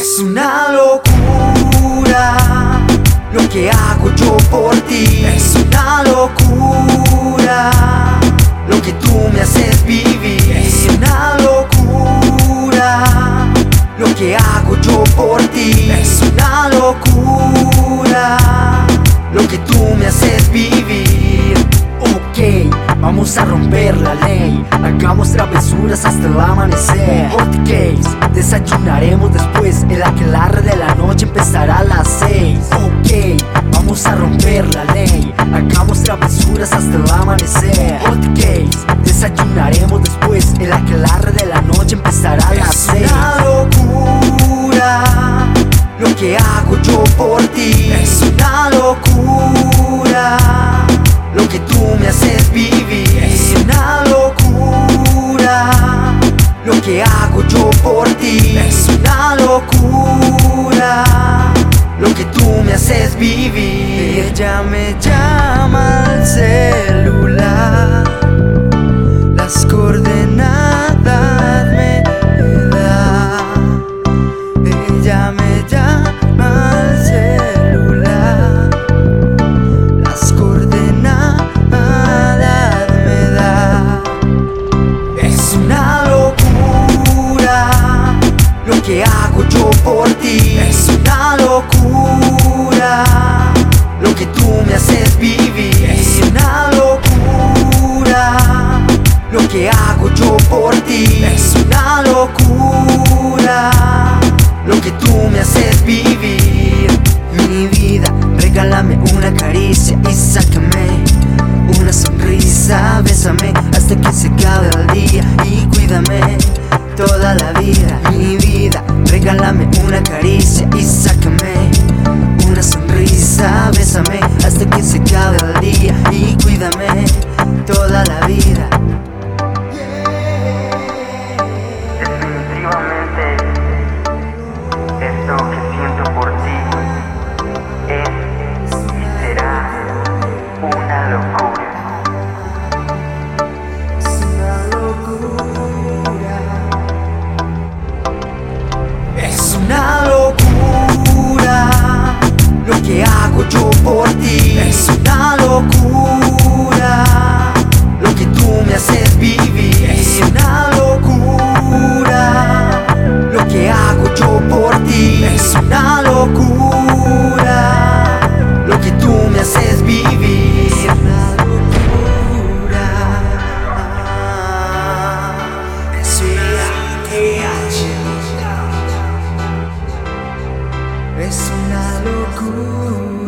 Es una locura lo que hago yo por ti. Es una locura lo que tú me haces vivir. Es una locura lo que hago yo por ti. Es una locura lo que tú me haces vivir. Vamos a romper la ley. Hagamos travesuras hasta el amanecer. Hot case, desayunaremos después. El aquelarre de la noche empezará a las seis. Ok, vamos a romper la ley. Hagamos travesuras hasta el amanecer. Hot case, desayunaremos después. El aquelarre de la noche empezará a las seis. Es una locura lo que hago yo por ti. Es una locura lo que tú me haces yo por ti. Es una locura lo que tú me haces vivir. Ella me llama al celular, Es una locura lo que tú me haces vivir. Es una locura lo que hago yo por ti. Es una locura lo que tú me haces vivir. Mi vida, regálame una caricia y sácame una sonrisa. Bésame hasta que se acabe el día y cuídame toda la vida, regálame una caricia y sácame una sonrisa. Bésame hasta que se acabe el día y cuídame toda la vida. Definitivamente, esto que es una locura.